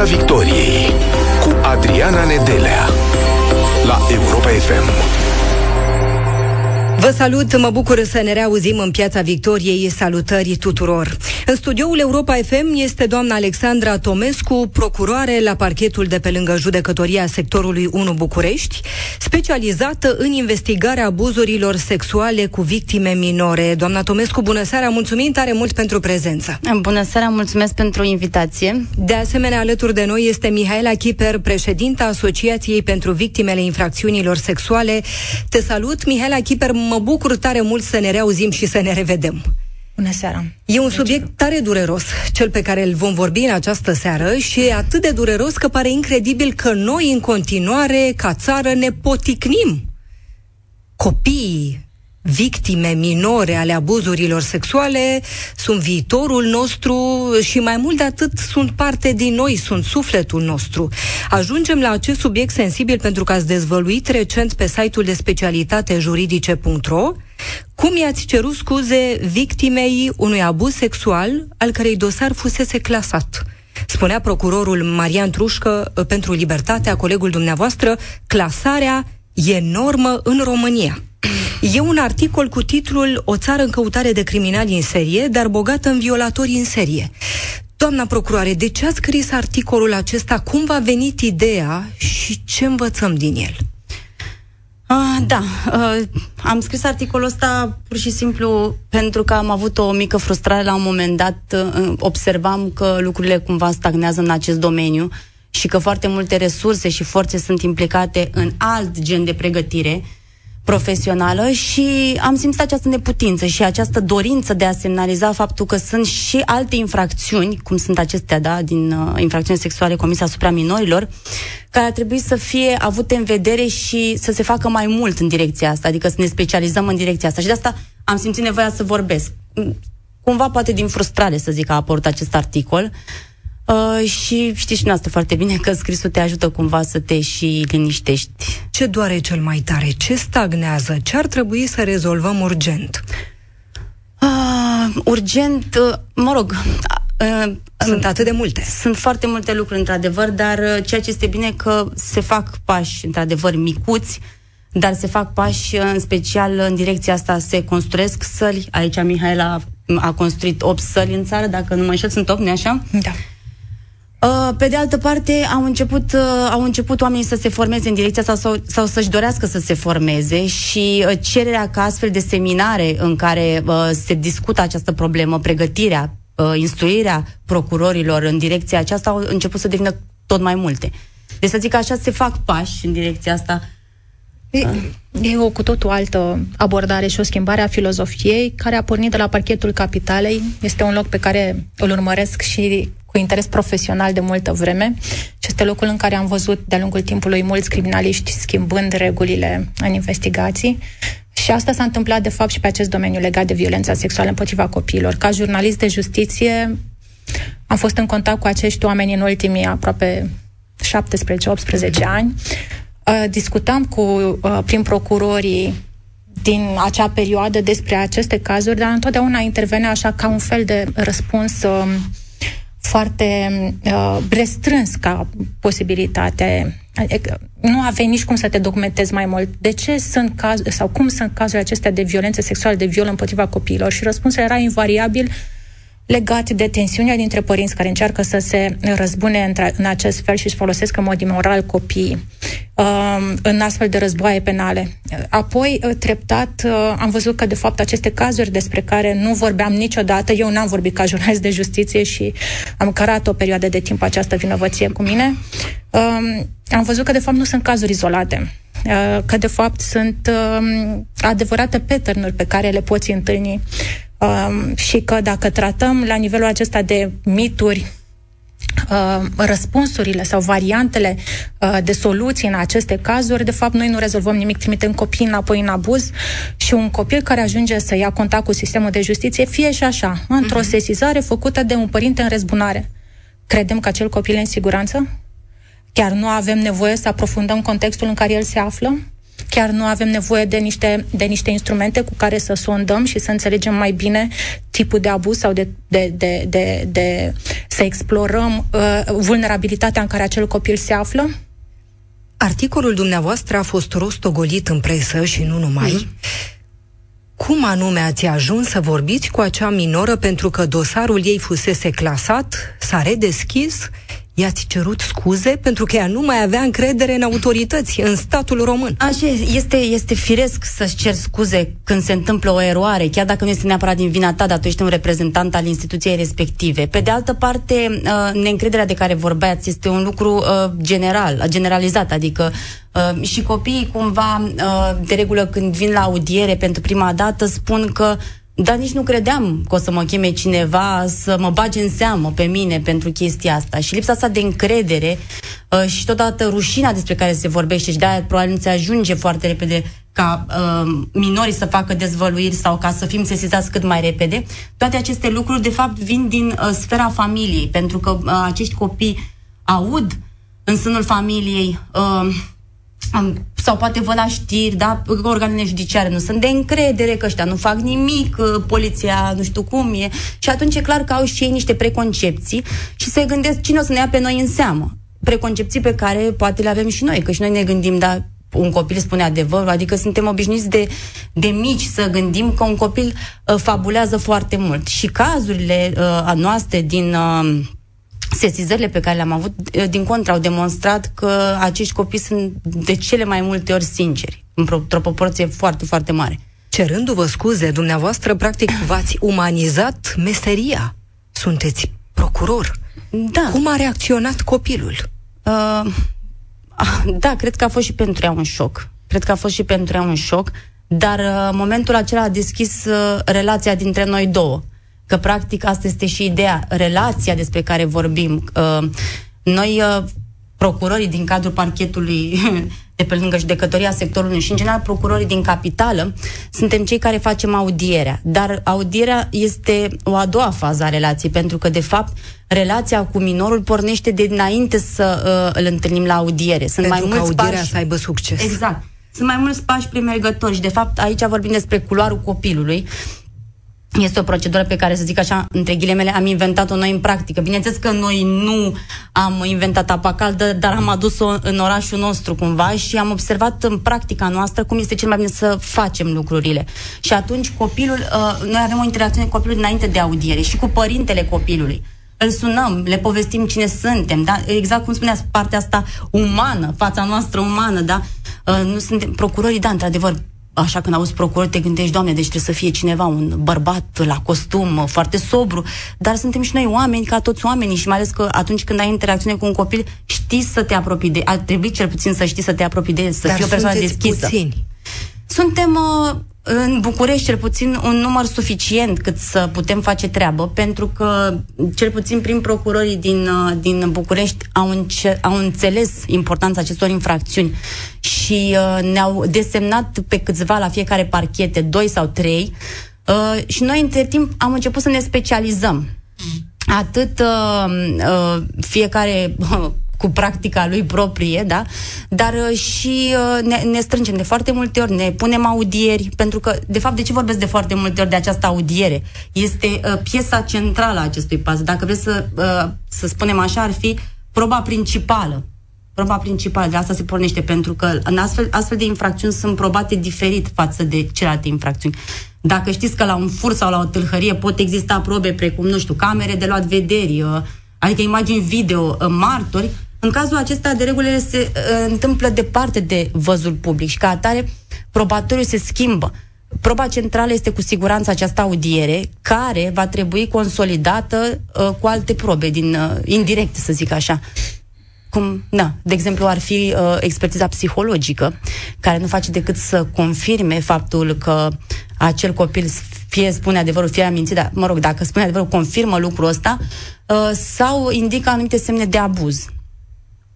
Piața Victoriei cu Adriana Nedelea la Europa FM. Vă salut, mă bucur să ne reauzim în Piața Victoriei. Salutări tuturor! În studioul Europa FM este doamna Alexandra Tomescu, procuroare la parchetul de pe lângă judecătoria sectorului 1 București, specializată în investigarea abuzurilor sexuale cu victime minore. Doamna Tomescu, bună seara, mulțumim tare mult pentru prezență. Bună seara, mulțumesc pentru invitație. De asemenea, alături de noi este Mihaela Chiper, președinta Asociației pentru Victimele Infracțiunilor Sexuale. Te salut, Mihaela Chiper, mă bucur tare mult să ne reauzim și să ne revedem. Bună seara! E un subiect tare dureros, cel pe care îl vom vorbi în această seară și e atât de dureros că pare incredibil că noi în continuare, ca țară, ne poticnim. Copiii, victime minore ale abuzurilor sexuale sunt viitorul nostru și mai mult de atât sunt parte din noi, sunt sufletul nostru. Ajungem la acest subiect sensibil pentru că ați dezvăluit recent pe site-ul de specialitate juridice.ro cum i-ați cerut scuze victimei unui abuz sexual al cărei dosar fusese clasat. Spunea procurorul Marian Trușcă pentru Libertatea, colegul dumneavoastră, clasarea e normă în România. E un articol cu titlul O țară în căutare de criminali în serie, dar bogată în violatori în serie. Doamna procuroare, de ce ați scris articolul acesta? Cum v-a venit ideea și ce învățăm din el? Uh, da, uh, am scris articolul ăsta pur și simplu pentru că am avut o mică frustrare la un moment dat. Uh, observam că lucrurile cumva stagnează în acest domeniu și că foarte multe resurse și forțe sunt implicate în alt gen de pregătire profesională și am simțit această neputință și această dorință de a semnaliza faptul că sunt și alte infracțiuni, cum sunt acestea, da, din uh, infracțiuni sexuale comise asupra minorilor, care ar trebui să fie avute în vedere și să se facă mai mult în direcția asta, adică să ne specializăm în direcția asta. Și de asta am simțit nevoia să vorbesc. Cumva, poate din frustrare, să zic, a apărut acest articol. Uh, Uh, și știți și noastră foarte bine că scrisul te ajută cumva să te și liniștești. Ce doare cel mai tare? Ce stagnează? Ce ar trebui să rezolvăm urgent? Uh, urgent, uh, mă rog, uh, sunt atât de multe. Sunt foarte multe lucruri, într-adevăr, dar uh, ceea ce este bine că se fac pași, într-adevăr, micuți, dar se fac pași, uh, în special în direcția asta se construiesc săli. Aici Mihaela a construit 8 săli în țară, dacă nu mă înșel, sunt 8, nu așa? Da. Uh, pe de altă parte, au început, uh, au început oamenii să se formeze în direcția asta sau, sau să-și dorească să se formeze și uh, cererea ca astfel de seminare în care se discută această problemă, pregătirea, instruirea procurorilor în direcția aceasta au început să devină tot mai multe. Deci să zic că așa se fac pași în direcția asta. E, e o cu totul altă abordare și o schimbare a filozofiei care a pornit de la parchetul capitalei. Este un loc pe care îl urmăresc și cu interes profesional de multă vreme și este locul în care am văzut de-a lungul timpului mulți criminaliști schimbând regulile în investigații și asta s-a întâmplat de fapt și pe acest domeniu legat de violența sexuală împotriva copiilor. Ca jurnalist de justiție am fost în contact cu acești oameni în ultimii aproape 17-18 ani. Uh, discutam cu uh, prin procurorii din acea perioadă despre aceste cazuri, dar întotdeauna intervenea așa ca un fel de răspuns um, foarte uh, restrâns ca posibilitate. Adică nu aveai nici cum să te documentezi mai mult. De ce sunt cazuri, sau cum sunt cazurile acestea de violență sexuală, de viol împotriva copiilor? Și răspunsul era invariabil uh, legat de tensiunea dintre părinți care încearcă să se răzbune în acest fel și își folosesc în mod imoral copiii um, în astfel de războaie penale. Apoi, uh, treptat, uh, am văzut că, de fapt, aceste cazuri despre care nu vorbeam niciodată, eu n-am vorbit ca jurnalist de justiție și am cărat o perioadă de timp această vinovăție cu mine, um, am văzut că, de fapt, nu sunt cazuri izolate. Uh, că de fapt sunt um, adevărate pattern pe care le poți întâlni um, și că dacă tratăm la nivelul acesta de mituri uh, răspunsurile sau variantele uh, de soluții în aceste cazuri, de fapt, noi nu rezolvăm nimic, trimitem copii înapoi în abuz și un copil care ajunge să ia contact cu sistemul de justiție, fie și așa, într-o uh-huh. sesizare făcută de un părinte în răzbunare. Credem că acel copil e în siguranță? Chiar nu avem nevoie să aprofundăm contextul în care el se află? Chiar nu avem nevoie de niște, de niște instrumente cu care să sondăm și să înțelegem mai bine tipul de abuz sau de, de, de, de, de să explorăm uh, vulnerabilitatea în care acel copil se află? Articolul dumneavoastră a fost rostogolit în presă și nu numai. Mm. Cum anume ați ajuns să vorbiți cu acea minoră pentru că dosarul ei fusese clasat, s-a redeschis i-ați cerut scuze pentru că ea nu mai avea încredere în autorități, în statul român. Așa este, este firesc să-ți cer scuze când se întâmplă o eroare, chiar dacă nu este neapărat din vina ta, dar tu ești un reprezentant al instituției respective. Pe de altă parte, uh, neîncrederea de care vorbeați este un lucru uh, general, generalizat, adică Uh, și copiii cumva, uh, de regulă când vin la audiere pentru prima dată, spun că dar nici nu credeam că o să mă cheme cineva să mă bage în seamă pe mine pentru chestia asta. Și lipsa asta de încredere uh, și totodată rușina despre care se vorbește și de-aia probabil nu se ajunge foarte repede ca uh, minorii să facă dezvăluiri sau ca să fim sesizați cât mai repede. Toate aceste lucruri, de fapt, vin din uh, sfera familiei, pentru că uh, acești copii aud în sânul familiei uh, sau poate vă la știri, da, organele judiciare nu sunt de încredere, că ăștia nu fac nimic, poliția nu știu cum e. Și atunci e clar că au și ei niște preconcepții și se gândesc cine o să ne ia pe noi în seamă. Preconcepții pe care poate le avem și noi, că și noi ne gândim, da, un copil spune adevărul, adică suntem obișnuiți de, de mici să gândim că un copil uh, fabulează foarte mult. Și cazurile uh, noastre din uh, sesizările pe care le-am avut, eh, din contră, au demonstrat că acești copii sunt de cele mai multe ori sinceri, într-o proporție foarte, foarte mare. Cerându-vă scuze, dumneavoastră, practic, v-ați umanizat meseria. Sunteți procuror. Da. Cum a reacționat copilul? Uh, da, cred că a fost și pentru ea un șoc. Cred că a fost și pentru ea un șoc, dar uh, momentul acela a deschis uh, relația dintre noi două că practic asta este și ideea, relația despre care vorbim. Uh, noi, uh, procurorii din cadrul parchetului de pe lângă judecătoria sectorului și, în general, procurorii din capitală, suntem cei care facem audierea. Dar audierea este o a doua fază a relației, pentru că, de fapt, relația cu minorul pornește de înainte să uh, îl întâlnim la audiere. Sunt pentru mai mulți audierea pași... să aibă succes. Exact. Sunt mai mulți pași premergători și, de fapt, aici vorbim despre culoarul copilului este o procedură pe care, să zic așa, între ghilimele, am inventat-o noi în practică. Bineînțeles că noi nu am inventat apa caldă, dar am adus-o în orașul nostru cumva și am observat în practica noastră cum este cel mai bine să facem lucrurile. Și atunci copilul, uh, noi avem o interacțiune cu copilul înainte de audiere și cu părintele copilului îl sunăm, le povestim cine suntem, da? exact cum spuneați, partea asta umană, fața noastră umană, da? Uh, nu suntem procurorii, da, într-adevăr, așa când auzi procuror, te gândești, Doamne, deci trebuie să fie cineva, un bărbat la costum, foarte sobru, dar suntem și noi oameni ca toți oamenii și mai ales că atunci când ai interacțiune cu un copil, știi să te apropii de ar trebui cel puțin să știi să te apropii de el, să dar fii o persoană deschisă. Puțini. Suntem uh, în București cel puțin un număr suficient cât să putem face treabă, pentru că cel puțin prin procurorii din, uh, din București au, înce- au înțeles importanța acestor infracțiuni și uh, ne-au desemnat pe câțiva la fiecare parchete, doi sau trei, uh, și noi între timp am început să ne specializăm. Atât uh, uh, fiecare uh, cu practica lui proprie, da? Dar uh, și uh, ne, ne strângem de foarte multe ori, ne punem audieri, pentru că, de fapt, de ce vorbesc de foarte multe ori de această audiere? Este uh, piesa centrală a acestui pas. Dacă vreți să, uh, să spunem așa, ar fi proba principală. Proba principală, de asta se pornește, pentru că în astfel, astfel de infracțiuni sunt probate diferit față de celelalte infracțiuni. Dacă știți că la un fur sau la o tâlhărie pot exista probe precum, nu știu, camere de luat vederi, uh, adică imagini video, uh, martori, în cazul acesta, de regulile se uh, întâmplă departe de văzul public și ca atare probatoriu se schimbă. Proba centrală este cu siguranță această audiere, care va trebui consolidată uh, cu alte probe, din uh, indirect, să zic așa. Cum, da, de exemplu, ar fi uh, expertiza psihologică, care nu face decât să confirme faptul că acel copil fie spune adevărul, fie a mințit, dar, mă rog, dacă spune adevărul, confirmă lucrul ăsta, uh, sau indică anumite semne de abuz.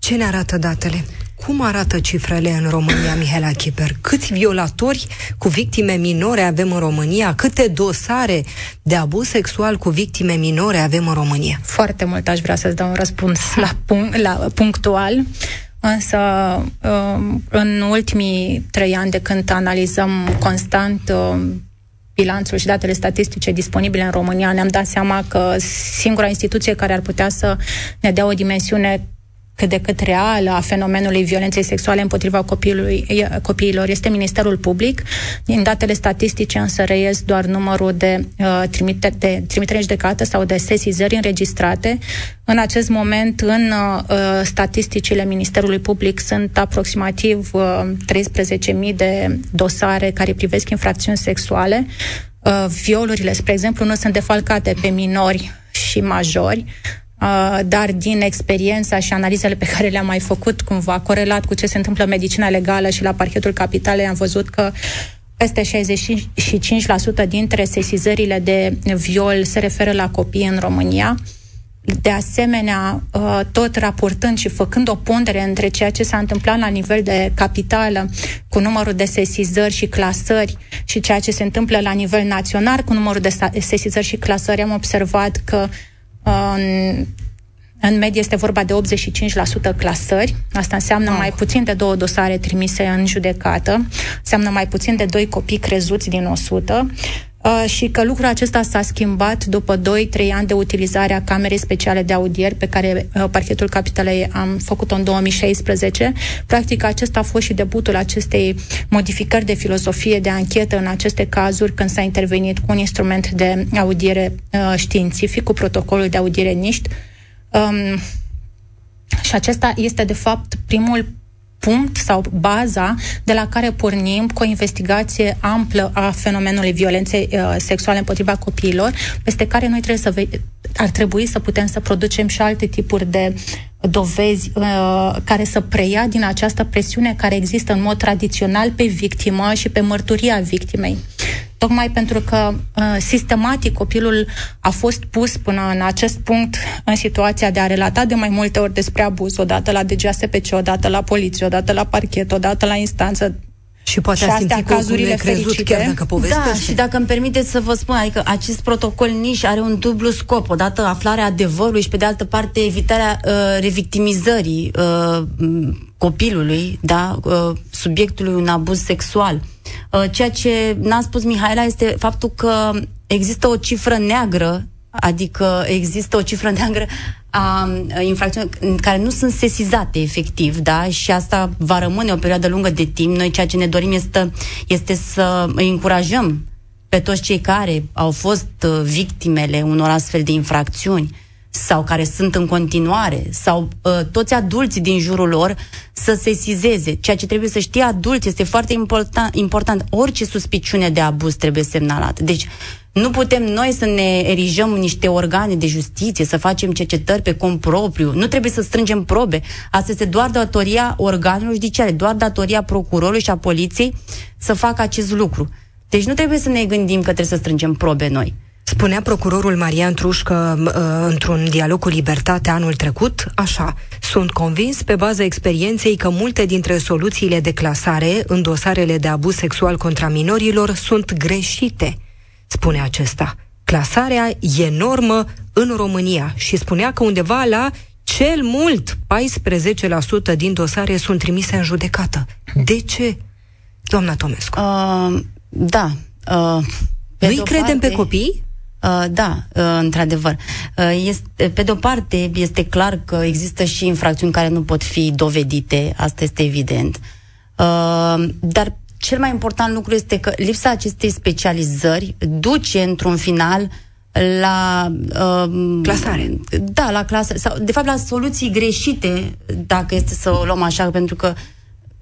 Ce ne arată datele? Cum arată cifrele în România, Mihaela Chiper? Câți violatori cu victime minore avem în România? Câte dosare de abuz sexual cu victime minore avem în România? Foarte mult aș vrea să-ți dau un răspuns la, punct, la punctual. Însă, um, în ultimii trei ani de când analizăm constant um, bilanțul și datele statistice disponibile în România, ne-am dat seama că singura instituție care ar putea să ne dea o dimensiune cât de cât reală a fenomenului violenței sexuale împotriva copilului, copiilor este Ministerul Public. Din datele statistice însă reies doar numărul de, uh, trimite, de trimitere în judecată sau de sesizări înregistrate. În acest moment, în uh, statisticile Ministerului Public sunt aproximativ uh, 13.000 de dosare care privesc infracțiuni sexuale. Uh, violurile, spre exemplu, nu sunt defalcate pe minori și majori, Uh, dar din experiența și analizele pe care le-am mai făcut, cumva corelat cu ce se întâmplă în medicina legală și la parchetul capitalei, am văzut că peste 65% dintre sesizările de viol se referă la copii în România. De asemenea, uh, tot raportând și făcând o pondere între ceea ce s-a întâmplat la nivel de capitală cu numărul de sesizări și clasări și ceea ce se întâmplă la nivel național cu numărul de sesizări și clasări, am observat că în, în medie este vorba de 85% clasări. Asta înseamnă oh. mai puțin de două dosare trimise în judecată, înseamnă mai puțin de doi copii crezuți din 100 uh, și că lucrul acesta s-a schimbat după 2-3 ani de utilizare a Camerei Speciale de Audieri pe care uh, Parchetul Capitalei am făcut-o în 2016. Practic, acesta a fost și debutul acestei modificări de filosofie de anchetă în aceste cazuri când s-a intervenit cu un instrument de audiere uh, științific, cu protocolul de audiere niști. Um, și acesta este, de fapt, primul punct sau baza de la care pornim cu o investigație amplă a fenomenului violenței uh, sexuale împotriva copiilor, peste care noi trebuie să ve- ar trebui să putem să producem și alte tipuri de dovezi uh, care să preia din această presiune care există în mod tradițional pe victimă și pe mărturia victimei. Tocmai pentru că uh, sistematic copilul a fost pus până în acest punct în situația de a relata de mai multe ori despre abuz, odată la DGSPC, odată la poliție, odată la parchet, odată la instanță, și poate și a simțit cazurile crezut, fericite. chiar dacă povestește. Da, și dacă îmi permiteți să vă spun, adică acest protocol niș are un dublu scop. Odată aflarea adevărului și pe de altă parte evitarea uh, revictimizării uh, copilului, da, uh, subiectului un abuz sexual. Uh, ceea ce n-a spus Mihaela este faptul că există o cifră neagră Adică există o cifră neagră a infracțiunilor care nu sunt sesizate efectiv, da? Și asta va rămâne o perioadă lungă de timp. Noi ceea ce ne dorim este, este să îi încurajăm pe toți cei care au fost uh, victimele unor astfel de infracțiuni sau care sunt în continuare, sau uh, toți adulții din jurul lor să sesizeze. Ceea ce trebuie să știe adulți este foarte important, important. Orice suspiciune de abuz trebuie semnalată. Deci nu putem noi să ne erijăm niște organe de justiție, să facem cercetări pe cont propriu. Nu trebuie să strângem probe. Asta este doar datoria organelor judiciare, doar datoria procurorului și a poliției să facă acest lucru. Deci nu trebuie să ne gândim că trebuie să strângem probe noi. Spunea procurorul Marian Trușcă uh, într-un dialog cu Libertate anul trecut, așa, sunt convins pe baza experienței că multe dintre soluțiile de clasare în dosarele de abuz sexual contra minorilor sunt greșite spune acesta. Clasarea e normă în România și spunea că undeva la cel mult 14% din dosare sunt trimise în judecată. De ce, doamna Tomescu? Uh, da. Uh, Nu-i credem parte, pe copii? Uh, da, uh, într-adevăr. Uh, este, pe de-o parte, este clar că există și infracțiuni care nu pot fi dovedite, asta este evident. Uh, dar cel mai important lucru este că lipsa acestei specializări duce într-un final la uh, clasare. Da, la clasare sau de fapt la soluții greșite, dacă este să o luăm așa, pentru că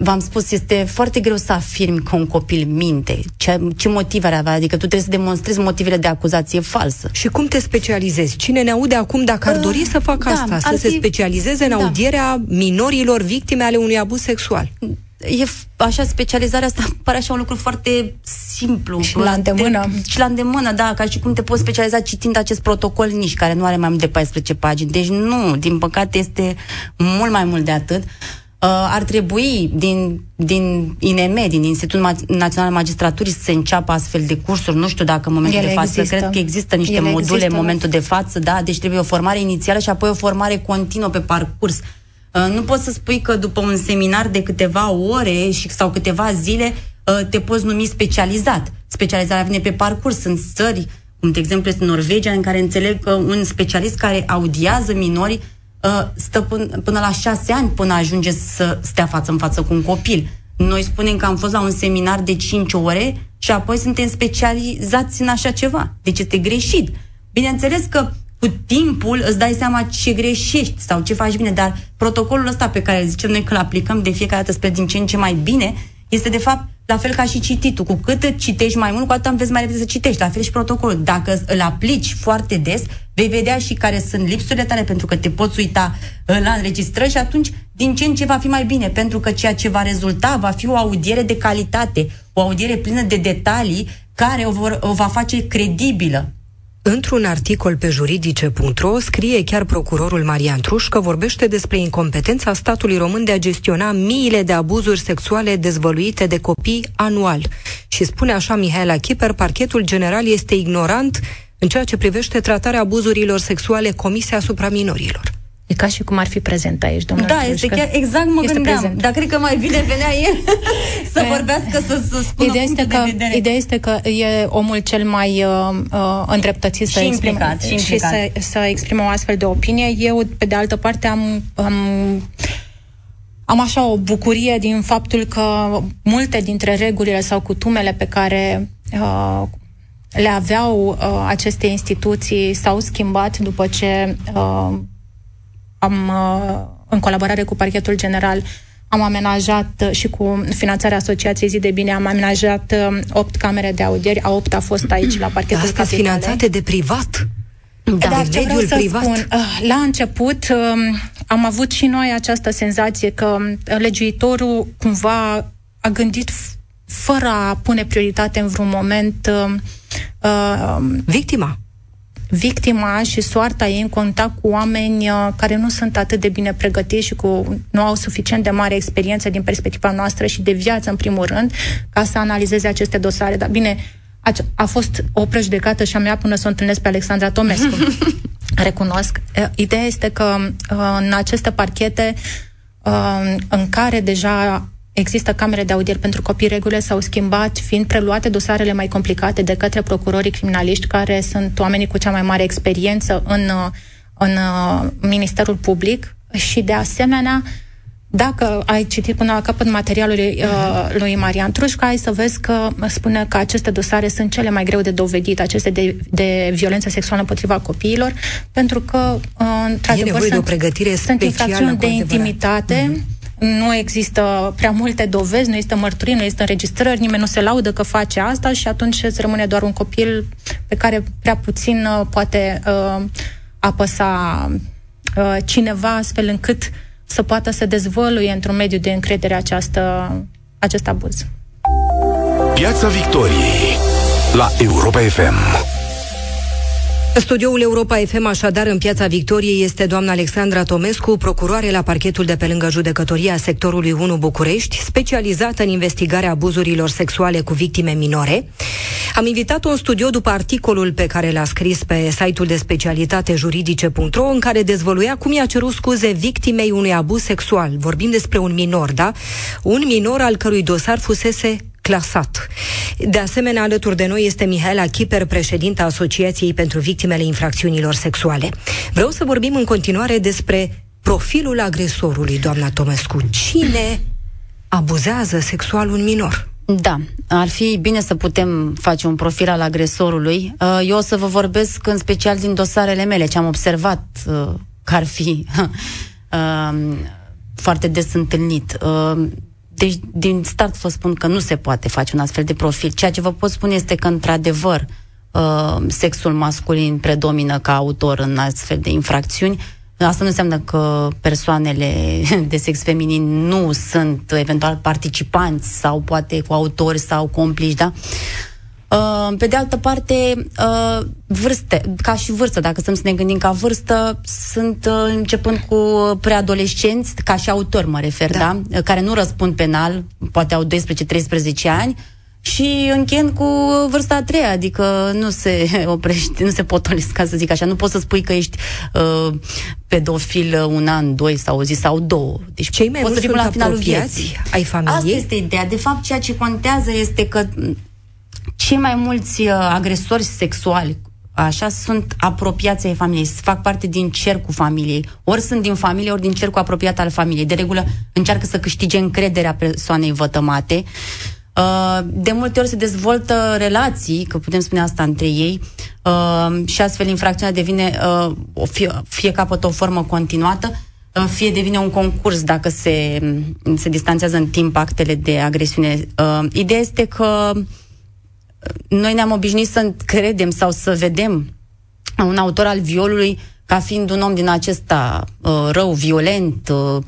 v-am spus, este foarte greu să afirmi că un copil minte. Ce, ce motive are avea? Adică tu trebuie să demonstrezi motivele de acuzație falsă. Și cum te specializezi? Cine ne aude acum dacă ar uh, dori să facă da, asta? Să fi... se specializeze în da. audierea minorilor victime ale unui abuz sexual? e așa, specializarea asta pare așa un lucru foarte simplu. Și la îndemână. Te, și la îndemână, da, ca și cum te poți specializa citind acest protocol nici, care nu are mai mult de 14 pagini. Deci nu, din păcate este mult mai mult de atât. Uh, ar trebui din, din INM, din Institutul Național al Magistraturii, să se înceapă astfel de cursuri. Nu știu dacă în momentul Ele de față, există. cred că există niște Ele module există, în momentul de față, da, deci trebuie o formare inițială și apoi o formare continuă pe parcurs. Uh, nu poți să spui că după un seminar de câteva ore și, sau câteva zile uh, te poți numi specializat. Specializarea vine pe parcurs. Sunt țări, cum de exemplu este Norvegia, în care înțeleg că un specialist care audiază minori uh, stă până, până la șase ani până ajunge să stea față în față cu un copil. Noi spunem că am fost la un seminar de 5 ore și apoi suntem specializați în așa ceva. Deci este greșit. Bineînțeles că cu timpul îți dai seama ce greșești sau ce faci bine, dar protocolul ăsta pe care zicem noi că îl aplicăm de fiecare dată spre din ce în ce mai bine, este de fapt la fel ca și cititul. Cu cât citești mai mult, cu atât înveți mai repede să citești. La fel și protocolul. Dacă îl aplici foarte des, vei vedea și care sunt lipsurile tale, pentru că te poți uita uh, la înregistrări și atunci din ce în ce va fi mai bine, pentru că ceea ce va rezulta va fi o audiere de calitate, o audiere plină de detalii care o, vor, o va face credibilă. Într-un articol pe juridice.ro scrie chiar procurorul Marian Truș că vorbește despre incompetența statului român de a gestiona miile de abuzuri sexuale dezvăluite de copii anual. Și spune așa Mihaela Chiper, parchetul general este ignorant în ceea ce privește tratarea abuzurilor sexuale comise asupra minorilor. E ca și cum ar fi prezent aici, domnul Da, este chiar exact mă este gândeam. Prezent. Dar cred că mai bine venea el să păi, vorbească, să, să spună ideea este că, de vedere. Ideea este că e omul cel mai uh, uh îndreptățit și să, implicat, exprime, și, și să, să exprimă o astfel de opinie. Eu, pe de altă parte, am, am am așa o bucurie din faptul că multe dintre regulile sau cutumele pe care uh, le aveau uh, aceste instituții s-au schimbat după ce uh, am, uh, în colaborare cu Parchetul General, am amenajat și cu finanțarea Asociației Zi de Bine, am amenajat uh, opt camere de audieri, a opt a fost aici la Parchetul Astea finanțate de privat? Da, Dar ce vreau să privat? spun, uh, la început um, am avut și noi această senzație că legiuitorul cumva a gândit fără a pune prioritate în vreun moment uh, victima victima și soarta ei în contact cu oameni uh, care nu sunt atât de bine pregătiți și cu, nu au suficient de mare experiență din perspectiva noastră și de viață, în primul rând, ca să analizeze aceste dosare. Dar bine, a, a fost o prejudecată și a mea până să o întâlnesc pe Alexandra Tomescu. Recunosc. Uh, ideea este că uh, în aceste parchete în care deja Există camere de audier pentru copii, regulile s-au schimbat, fiind preluate dosarele mai complicate de către procurorii criminaliști, care sunt oamenii cu cea mai mare experiență în, în uh, Ministerul Public. Și, de asemenea, dacă ai citit până la capăt materialul lui, uh, lui Marian Trușca, ai să vezi că spune că aceste dosare sunt cele mai greu de dovedit, aceste de, de violență sexuală împotriva copiilor, pentru că, uh, într-adevăr, sunt, de o pregătire sunt infracțiuni de intimitate, mm-hmm nu există prea multe dovezi, nu există mărturii, nu există înregistrări, nimeni nu se laudă că face asta și atunci îți rămâne doar un copil pe care prea puțin uh, poate uh, apăsa uh, cineva astfel încât să poată să dezvăluie într-un mediu de încredere această, acest abuz. Piața Victoriei la Europa FM. Studioul Europa FM, așadar, în Piața Victoriei, este doamna Alexandra Tomescu, procuroare la parchetul de pe lângă judecătoria sectorului 1 București, specializată în investigarea abuzurilor sexuale cu victime minore. Am invitat-o în studio după articolul pe care l-a scris pe site-ul de specialitate juridice.ro, în care dezvăluia cum i-a cerut scuze victimei unui abuz sexual. Vorbim despre un minor, da? Un minor al cărui dosar fusese clasat. De asemenea, alături de noi este Mihaela Chiper, președinta Asociației pentru Victimele Infracțiunilor Sexuale. Vreau să vorbim în continuare despre profilul agresorului, doamna Tomescu. Cine abuzează sexual un minor? Da, ar fi bine să putem face un profil al agresorului. Uh, eu o să vă vorbesc în special din dosarele mele, ce am observat uh, că ar fi uh, foarte des întâlnit. Deci, din start vă spun că nu se poate face un astfel de profil. Ceea ce vă pot spune este că, într-adevăr, uh, sexul masculin predomină ca autor în astfel de infracțiuni. Asta nu înseamnă că persoanele de sex feminin nu sunt eventual participanți sau poate cu autori sau complici, da? Uh, pe de altă parte, uh, vârste, ca și vârstă, dacă să ne gândim ca vârstă, sunt uh, începând cu preadolescenți, ca și autori mă refer, da? da? Care nu răspund penal, poate au 12-13 ani, și încheind cu vârsta a treia, adică nu se oprește, nu se potolesc, ca să zic așa. Nu poți să spui că ești uh, pedofil un an, doi sau o zi sau două. Deci Cei mai mulți sunt la finalul vieții ai familiei? Asta este ideea. De fapt, ceea ce contează este că cei mai mulți uh, agresori sexuali așa, sunt apropiați ai familiei, fac parte din cercul familiei. Ori sunt din familie, ori din cercul apropiat al familiei. De regulă încearcă să câștige încrederea persoanei vătămate. Uh, de multe ori se dezvoltă relații, că putem spune asta între ei, uh, și astfel infracțiunea devine, fie, fie capătă o formă continuată, fie devine un concurs dacă se, se distanțează în timp actele de agresiune. Ideea este că noi ne-am obișnuit să credem sau să vedem un autor al violului ca fiind un om din acesta uh, rău, violent, uh,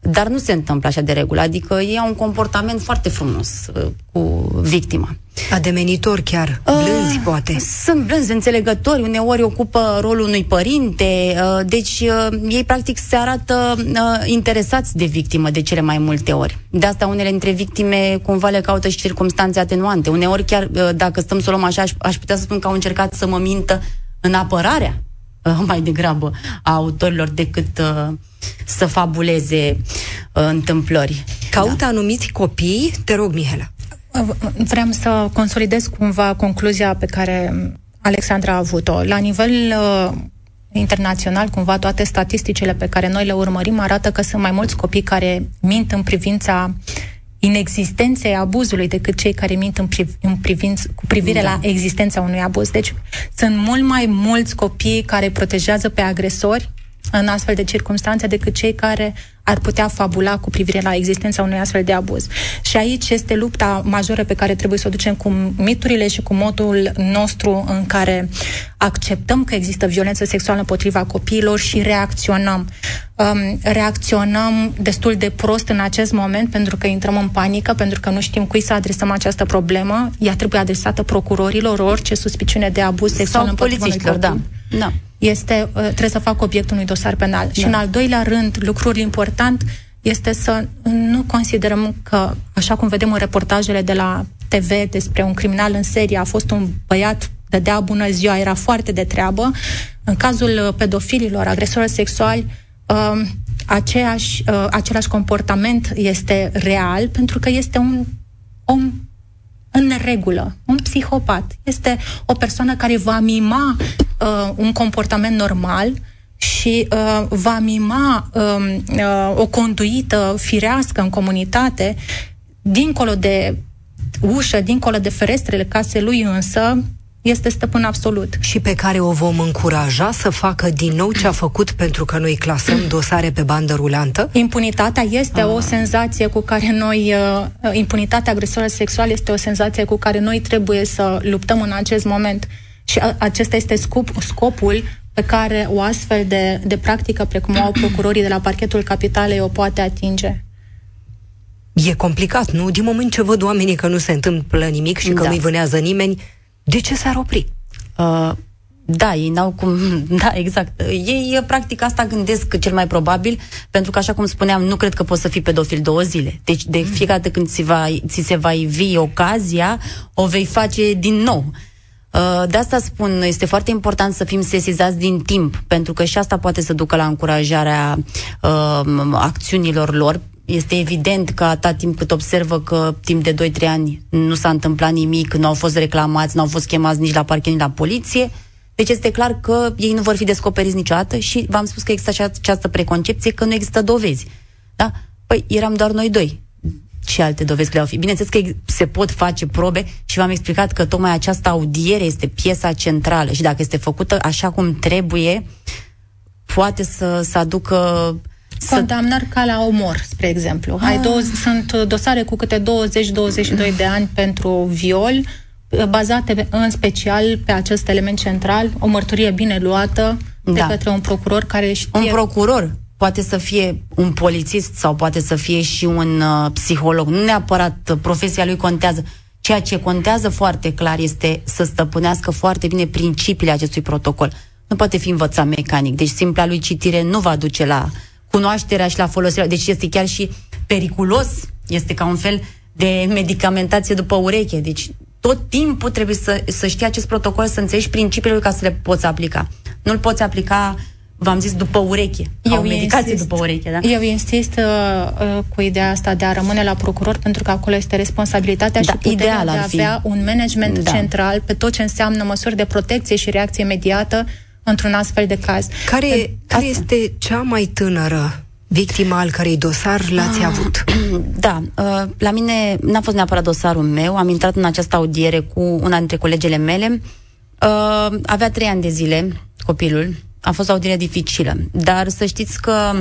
dar nu se întâmplă așa de regulă, adică ei au un comportament foarte frumos uh, cu victima. Ademenitor chiar, blânzi uh, poate. Sunt blânzi, înțelegători, uneori ocupă rolul unui părinte, uh, deci uh, ei practic se arată uh, interesați de victimă de cele mai multe ori. De asta unele dintre victime cumva le caută și circunstanțe atenuante. Uneori chiar, uh, dacă stăm să o luăm așa, aș, aș putea să spun că au încercat să mă mintă în apărarea uh, mai degrabă a autorilor decât uh, să fabuleze uh, întâmplări. Caută da. anumiți copii? Te rog, Mihela. Vreau să consolidez cumva concluzia pe care Alexandra a avut-o. La nivel uh, internațional, cumva toate statisticile pe care noi le urmărim arată că sunt mai mulți copii care mint în privința inexistenței abuzului decât cei care mint în, priv- în privinț, cu privire da. la existența unui abuz. Deci sunt mult mai mulți copii care protejează pe agresori în astfel de circunstanțe decât cei care ar putea fabula cu privire la existența unui astfel de abuz. Și aici este lupta majoră pe care trebuie să o ducem cu miturile și cu modul nostru în care acceptăm că există violență sexuală împotriva copiilor și reacționăm. Um, reacționăm destul de prost în acest moment pentru că intrăm în panică, pentru că nu știm cui să adresăm această problemă. Ea trebuie adresată procurorilor, orice suspiciune de abuz sexual Sau împotriva polițiștilor, da. da este, uh, trebuie să facă obiectul unui dosar penal. Da. Și în al doilea rând, lucrul important este să nu considerăm că, așa cum vedem în reportajele de la TV despre un criminal în serie, a fost un băiat dădea bună ziua, era foarte de treabă. În cazul uh, pedofililor, agresorilor sexuali, uh, aceeași, uh, același comportament este real pentru că este un om în regulă, un psihopat. Este o persoană care va mima uh, un comportament normal și uh, va mima uh, uh, o conduită firească în comunitate, dincolo de ușă, dincolo de ferestrele casei lui însă, este stăpân absolut. Și pe care o vom încuraja să facă din nou ce a făcut pentru că noi clasăm dosare pe bandă rulantă? Impunitatea este ah. o senzație cu care noi, uh, impunitatea agresorilor sexuale este o senzație cu care noi trebuie să luptăm în acest moment. Și a, acesta este scop, scopul pe care o astfel de, de practică, precum au procurorii de la parchetul capitalei, o poate atinge. E complicat, nu? Din moment ce văd oamenii că nu se întâmplă nimic și că da. nu-i vânează nimeni, de ce s-ar opri? Uh, da, ei n-au cum... Da, exact. Ei, practic, asta gândesc cel mai probabil, pentru că, așa cum spuneam, nu cred că poți să fii pedofil două zile. Deci, de mm. fiecare dată când ți, va, ți se va ivi ocazia, o vei face din nou. Uh, de asta spun, este foarte important să fim sesizați din timp, pentru că și asta poate să ducă la încurajarea uh, acțiunilor lor, este evident că atât timp cât observă că timp de 2-3 ani nu s-a întâmplat nimic, nu au fost reclamați, nu au fost chemați nici la parchet, nici la poliție, deci este clar că ei nu vor fi descoperiți niciodată și v-am spus că există această preconcepție că nu există dovezi. Da? Păi eram doar noi doi. Ce alte dovezi puteau fi? Bineînțeles că se pot face probe și v-am explicat că tocmai această audiere este piesa centrală și dacă este făcută așa cum trebuie, poate să, să aducă Condamnări ca la omor, spre exemplu. Ah. Ai două, sunt dosare cu câte 20-22 de ani pentru viol, bazate în special pe acest element central, o mărturie bine luată de da. către un procuror care știe... Un procuror poate să fie un polițist sau poate să fie și un uh, psiholog. Nu neapărat uh, profesia lui contează. Ceea ce contează foarte clar este să stăpânească foarte bine principiile acestui protocol. Nu poate fi învățat mecanic. Deci simpla lui citire nu va duce la cunoașterea și la folosirea. Deci este chiar și periculos, este ca un fel de medicamentație după ureche. Deci tot timpul trebuie să, să știi acest protocol, să înțelegi principiile ca să le poți aplica. Nu-l poți aplica v-am zis, după ureche. Eu o medicație insist, după ureche, da? Eu insist uh, uh, cu ideea asta de a rămâne la procuror, pentru că acolo este responsabilitatea da, și puterea de a avea un management da. central pe tot ce înseamnă măsuri de protecție și reacție imediată într-un astfel de caz. Care, de, care este cea mai tânără victima al cărei dosar l-ați ah, avut? Da, uh, la mine n-a fost neapărat dosarul meu, am intrat în această audiere cu una dintre colegele mele, uh, avea trei ani de zile copilul, a fost o audiere dificilă, dar să știți că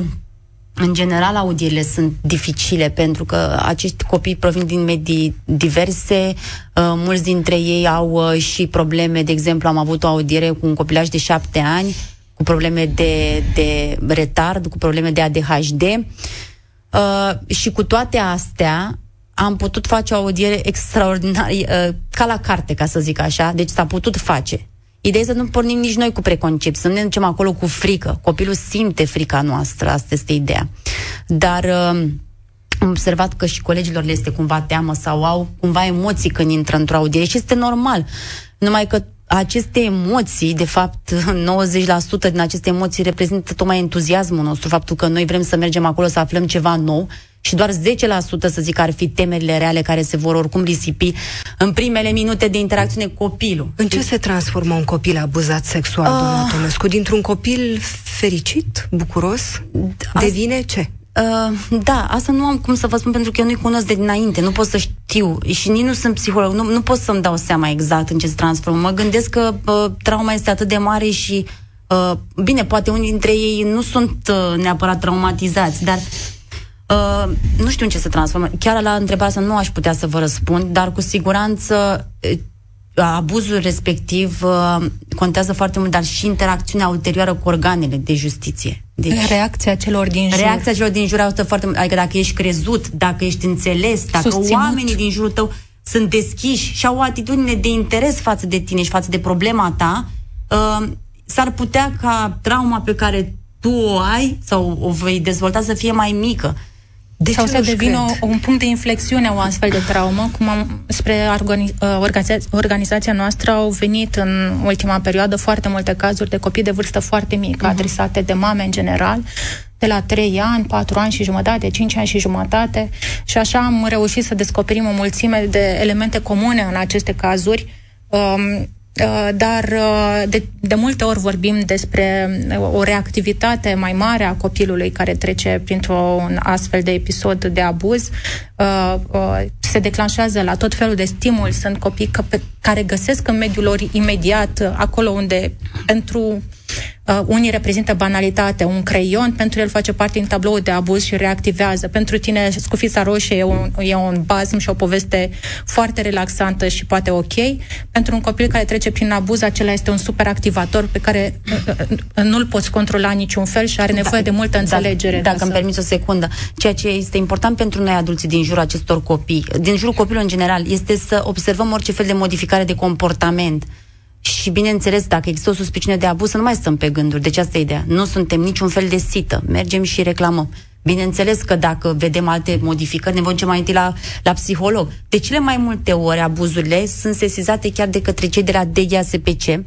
în general, audierile sunt dificile pentru că acești copii provin din medii diverse, uh, mulți dintre ei au uh, și probleme, de exemplu, am avut o audiere cu un copilaj de șapte ani, cu probleme de, de retard, cu probleme de ADHD uh, și cu toate astea am putut face o audiere extraordinară, uh, ca la carte, ca să zic așa, deci s-a putut face. Ideea să nu pornim nici noi cu preconcepții, să nu ne ducem acolo cu frică. Copilul simte frica noastră, asta este ideea. Dar uh, am observat că și colegilor le este cumva teamă sau au cumva emoții când intră într-o audiere și este normal. Numai că aceste emoții, de fapt, 90% din aceste emoții reprezintă tocmai entuziasmul nostru, faptul că noi vrem să mergem acolo să aflăm ceva nou și doar 10% să zic ar fi temerile reale care se vor oricum risipi în primele minute de interacțiune cu copilul. În ce se transformă un copil abuzat sexual, uh, doamna Tomescu? Dintr-un copil fericit, bucuros, devine ce? Uh, da, asta nu am cum să vă spun pentru că eu nu-i cunosc de dinainte, nu pot să știu și nici nu sunt psiholog, nu, nu pot să-mi dau seama exact în ce se transformă. Mă gândesc că uh, trauma este atât de mare și uh, bine, poate unii dintre ei nu sunt uh, neapărat traumatizați, dar Uh, nu știu în ce se transformă. Chiar la întrebarea asta nu aș putea să vă răspund, dar cu siguranță uh, abuzul respectiv uh, contează foarte mult, dar și interacțiunea ulterioară cu organele de justiție. Deci, reacția celor din jur. Reacția celor din jur ajută foarte mult. Adică dacă ești crezut, dacă ești înțeles, dacă Susținut. oamenii din jurul tău sunt deschiși și au o atitudine de interes față de tine și față de problema ta, uh, s-ar putea ca trauma pe care tu o ai sau o vei dezvolta să fie mai mică. De sau să devină un punct de inflexiune o astfel de traumă, cum am, spre organi, uh, organizația, organizația noastră au venit în ultima perioadă foarte multe cazuri de copii de vârstă foarte mică, uh-huh. adresate de mame în general, de la 3 ani, 4 ani și jumătate, 5 ani și jumătate și așa am reușit să descoperim o mulțime de elemente comune în aceste cazuri. Um, Uh, dar uh, de, de multe ori vorbim despre uh, o reactivitate mai mare a copilului care trece printr-un astfel de episod de abuz. Se declanșează la tot felul de stimuli. Sunt copii care găsesc în mediul lor imediat, acolo unde pentru Uh, unii reprezintă banalitate. Un creion pentru el face parte din tablou de abuz și reactivează. Pentru tine scufița roșie e un, e un bazm și o poveste foarte relaxantă și poate ok. Pentru un copil care trece prin abuz, acela este un super activator pe care uh, uh, nu-l poți controla niciun fel și are nevoie da, de multă da, înțelegere. Da, dacă să... îmi permiți o secundă. Ceea ce este important pentru noi adulții din jurul acestor copii, din jurul copilului în general, este să observăm orice fel de modificare de comportament și, bineînțeles, dacă există o suspiciune de abuz, să nu mai stăm pe gânduri. Deci asta e ideea. Nu suntem niciun fel de sită. Mergem și reclamăm. Bineînțeles că dacă vedem alte modificări, ne vom duce mai întâi la, la psiholog. De cele mai multe ori, abuzurile sunt sesizate chiar de către cei de la DGASPC,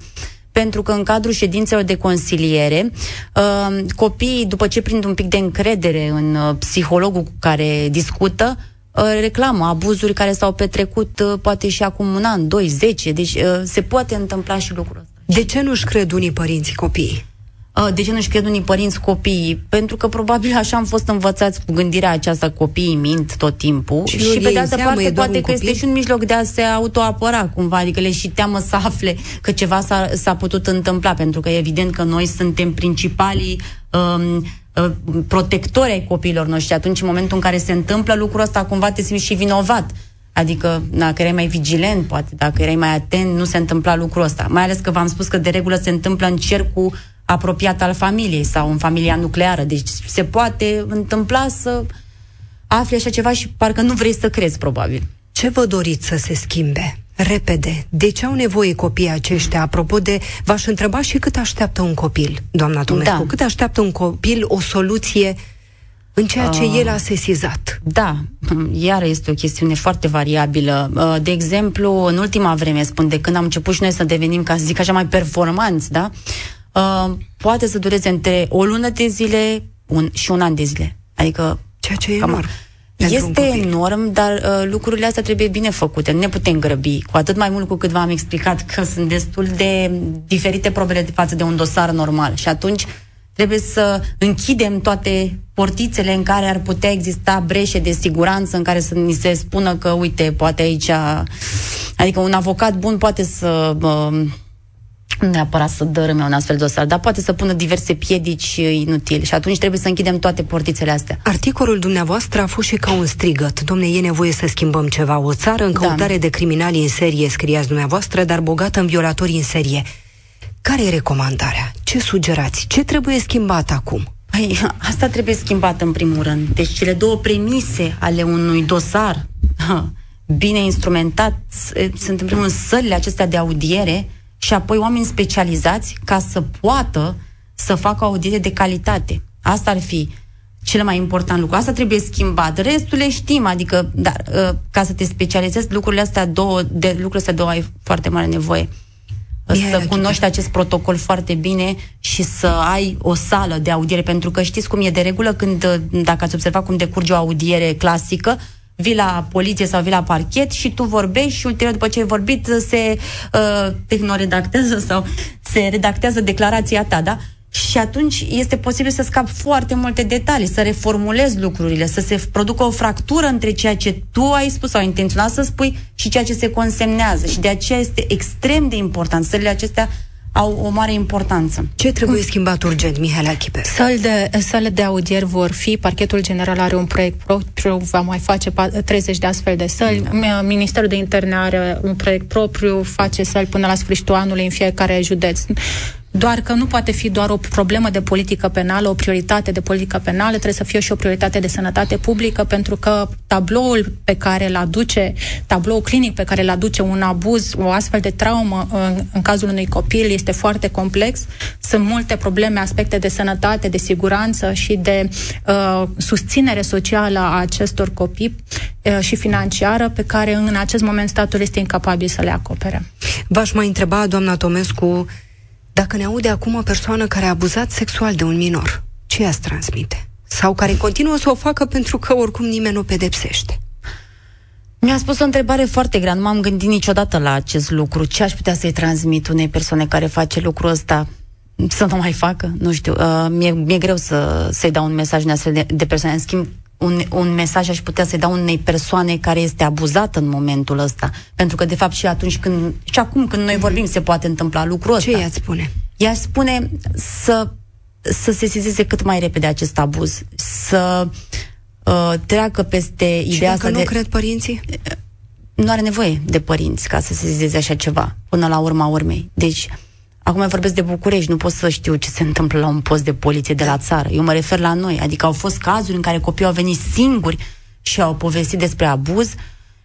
pentru că în cadrul ședințelor de consiliere, uh, copiii, după ce prind un pic de încredere în uh, psihologul cu care discută, Uh, reclamă abuzuri care s-au petrecut uh, poate și acum un an, doi, zece, deci uh, se poate întâmpla și lucrul ăsta. De ce nu-și cred unii părinți copiii? De ce nu-și cred unii părinți copiii? Pentru că probabil așa am fost învățați cu gândirea aceasta, copiii mint tot timpul și, și pe de altă parte poate că este și un mijloc de a se autoapăra cumva, adică le și teamă să afle că ceva s-a, s-a putut întâmpla, pentru că e evident că noi suntem principalii um, Uh, protectori ai copiilor noștri. Atunci, în momentul în care se întâmplă lucrul ăsta, cumva te simți și vinovat. Adică, dacă erai mai vigilent, poate, dacă erai mai atent, nu se întâmpla lucrul ăsta. Mai ales că v-am spus că de regulă se întâmplă în cercul apropiat al familiei sau în familia nucleară. Deci se poate întâmpla să afli așa ceva și parcă nu vrei să crezi, probabil. Ce vă doriți să se schimbe? repede. De ce au nevoie copiii aceștia? Apropo de, v-aș întreba și cât așteaptă un copil, doamna Tomescu, da. cât așteaptă un copil o soluție în ceea ce uh, el a sesizat. Da, iar este o chestiune foarte variabilă. Uh, de exemplu, în ultima vreme, spun, de când am început și noi să devenim, ca să zic așa, mai performanți, da? Uh, poate să dureze între o lună de zile un, și un an de zile. Adică... Ceea ce e cam, enorm. Este enorm, dar uh, lucrurile astea trebuie bine făcute. Nu ne putem grăbi. Cu atât mai mult cu cât v-am explicat că sunt destul de diferite probele față de un dosar normal. Și atunci Trebuie să închidem toate portițele în care ar putea exista breșe de siguranță, în care să ni se spună că, uite, poate aici... Adică un avocat bun poate să... Uh, nu neapărat să dărâme un astfel de dosar, dar poate să pună diverse piedici inutile și atunci trebuie să închidem toate portițele astea. Articolul dumneavoastră a fost și ca un strigăt. Domne, e nevoie să schimbăm ceva. O țară în da. căutare da. de criminali în serie, scriați dumneavoastră, dar bogată în violatori în serie. Care e recomandarea? Ce sugerați? Ce trebuie schimbat acum? Păi, asta trebuie schimbat în primul rând. Deci cele două premise ale unui dosar bine instrumentat sunt în primul rând sălile acestea de audiere și apoi oameni specializați ca să poată să facă audiere de calitate. Asta ar fi cel mai important lucru. Asta trebuie schimbat. Restul le știm, adică dar, ă, ca să te specializezi lucrurile astea două, de lucrurile astea două ai foarte mare nevoie să cunoști acest protocol foarte bine și să ai o sală de audiere, pentru că știți cum e de regulă când, dacă ați observat cum decurge o audiere clasică, vii la poliție sau vii la parchet și tu vorbești și ulterior după ce ai vorbit se uh, tehnoredactează sau se redactează declarația ta, da? Și atunci este posibil să scap foarte multe detalii, să reformulezi lucrurile, să se producă o fractură între ceea ce tu ai spus sau ai intenționat să spui și ceea ce se consemnează. Și de aceea este extrem de important. Sălile acestea au o mare importanță. Ce trebuie schimbat urgent, Mihaela Achiper? Sale de, sale de audieri vor fi, parchetul general are un proiect propriu, va mai face 30 de astfel de săli, da. Ministerul de Interne are un proiect propriu, face săli până la sfârșitul anului în fiecare județ doar că nu poate fi doar o problemă de politică penală, o prioritate de politică penală, trebuie să fie și o prioritate de sănătate publică, pentru că tabloul pe care îl aduce, tabloul clinic pe care îl aduce un abuz, o astfel de traumă în, în cazul unui copil este foarte complex. Sunt multe probleme, aspecte de sănătate, de siguranță și de uh, susținere socială a acestor copii uh, și financiară pe care în acest moment statul este incapabil să le acopere. V-aș mai întreba, doamna Tomescu, dacă ne aude acum o persoană care a abuzat sexual de un minor, ce ați transmite? Sau care continuă să o facă pentru că oricum nimeni nu pedepsește? Mi-a spus o întrebare foarte grea, nu m-am gândit niciodată la acest lucru. Ce aș putea să-i transmit unei persoane care face lucrul ăsta? Să nu mai facă? Nu știu. Uh, mi-e, mi-e greu să, să-i dau un mesaj de, de persoane. În schimb, un, un mesaj aș putea să-i dau unei persoane care este abuzată în momentul ăsta. Pentru că, de fapt, și atunci când, și acum când noi vorbim, se poate întâmpla lucrul ăsta. Ce ea spune? Ea spune să, să se sizeze cât mai repede acest abuz, să uh, treacă peste și ideea asta nu de... cred părinții? Nu are nevoie de părinți ca să se sizeze așa ceva, până la urma urmei. Deci, Acum vorbesc de București, nu pot să știu ce se întâmplă la un post de poliție de la țară. Eu mă refer la noi, adică au fost cazuri în care copiii au venit singuri și au povestit despre abuz.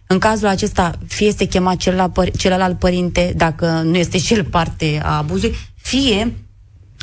În cazul acesta, fie este chemat celălalt, celălalt părinte, dacă nu este cel parte a abuzului, fie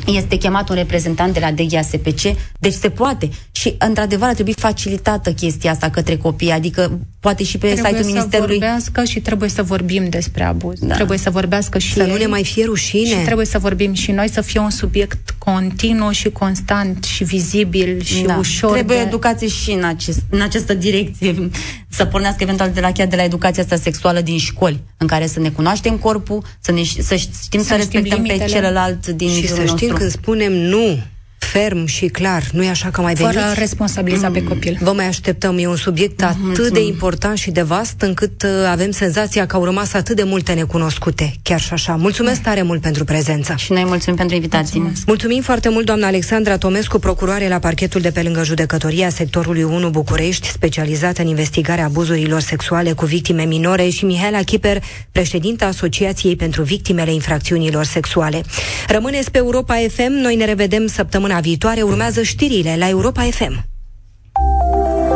este chemat un reprezentant de la DGASPC, deci se poate. Și, într-adevăr, ar trebui facilitată chestia asta către copii, adică poate și pe trebuie site-ul Ministerului... Trebuie să vorbească și trebuie să vorbim despre abuz. Da. Trebuie să vorbească și Să ei, nu ne mai fie rușine. Și trebuie să vorbim și noi, să fie un subiect continuu și constant și vizibil și da. ușor Trebuie de... educație și în, acest, în această direcție, să pornească eventual de la chiar de la educația asta sexuală din școli, în care să ne cunoaștem corpul, să, ne, să știm să, să respectăm pe celălalt din și să știm nostru. când spunem nu ferm și clar. Nu e așa că mai veniți? Fără responsabiliza mm. pe copil. Vă mai așteptăm. E un subiect atât Mulțumim. de important și de vast încât uh, avem senzația că au rămas atât de multe necunoscute. Chiar și așa. Mulțumesc tare mult pentru prezența. Și noi mulțumim pentru invitație. Mulțumesc. Mulțumim foarte mult, doamna Alexandra Tomescu, procuroare la parchetul de pe lângă judecătoria sectorului 1 București, specializată în investigarea abuzurilor sexuale cu victime minore și Mihaela Chiper, președinta Asociației pentru Victimele Infracțiunilor Sexuale. Rămâneți pe Europa FM, noi ne revedem săptămâna viitoare urmează știrile la Europa FM.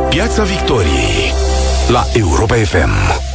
Piața Victoriei la Europa FM.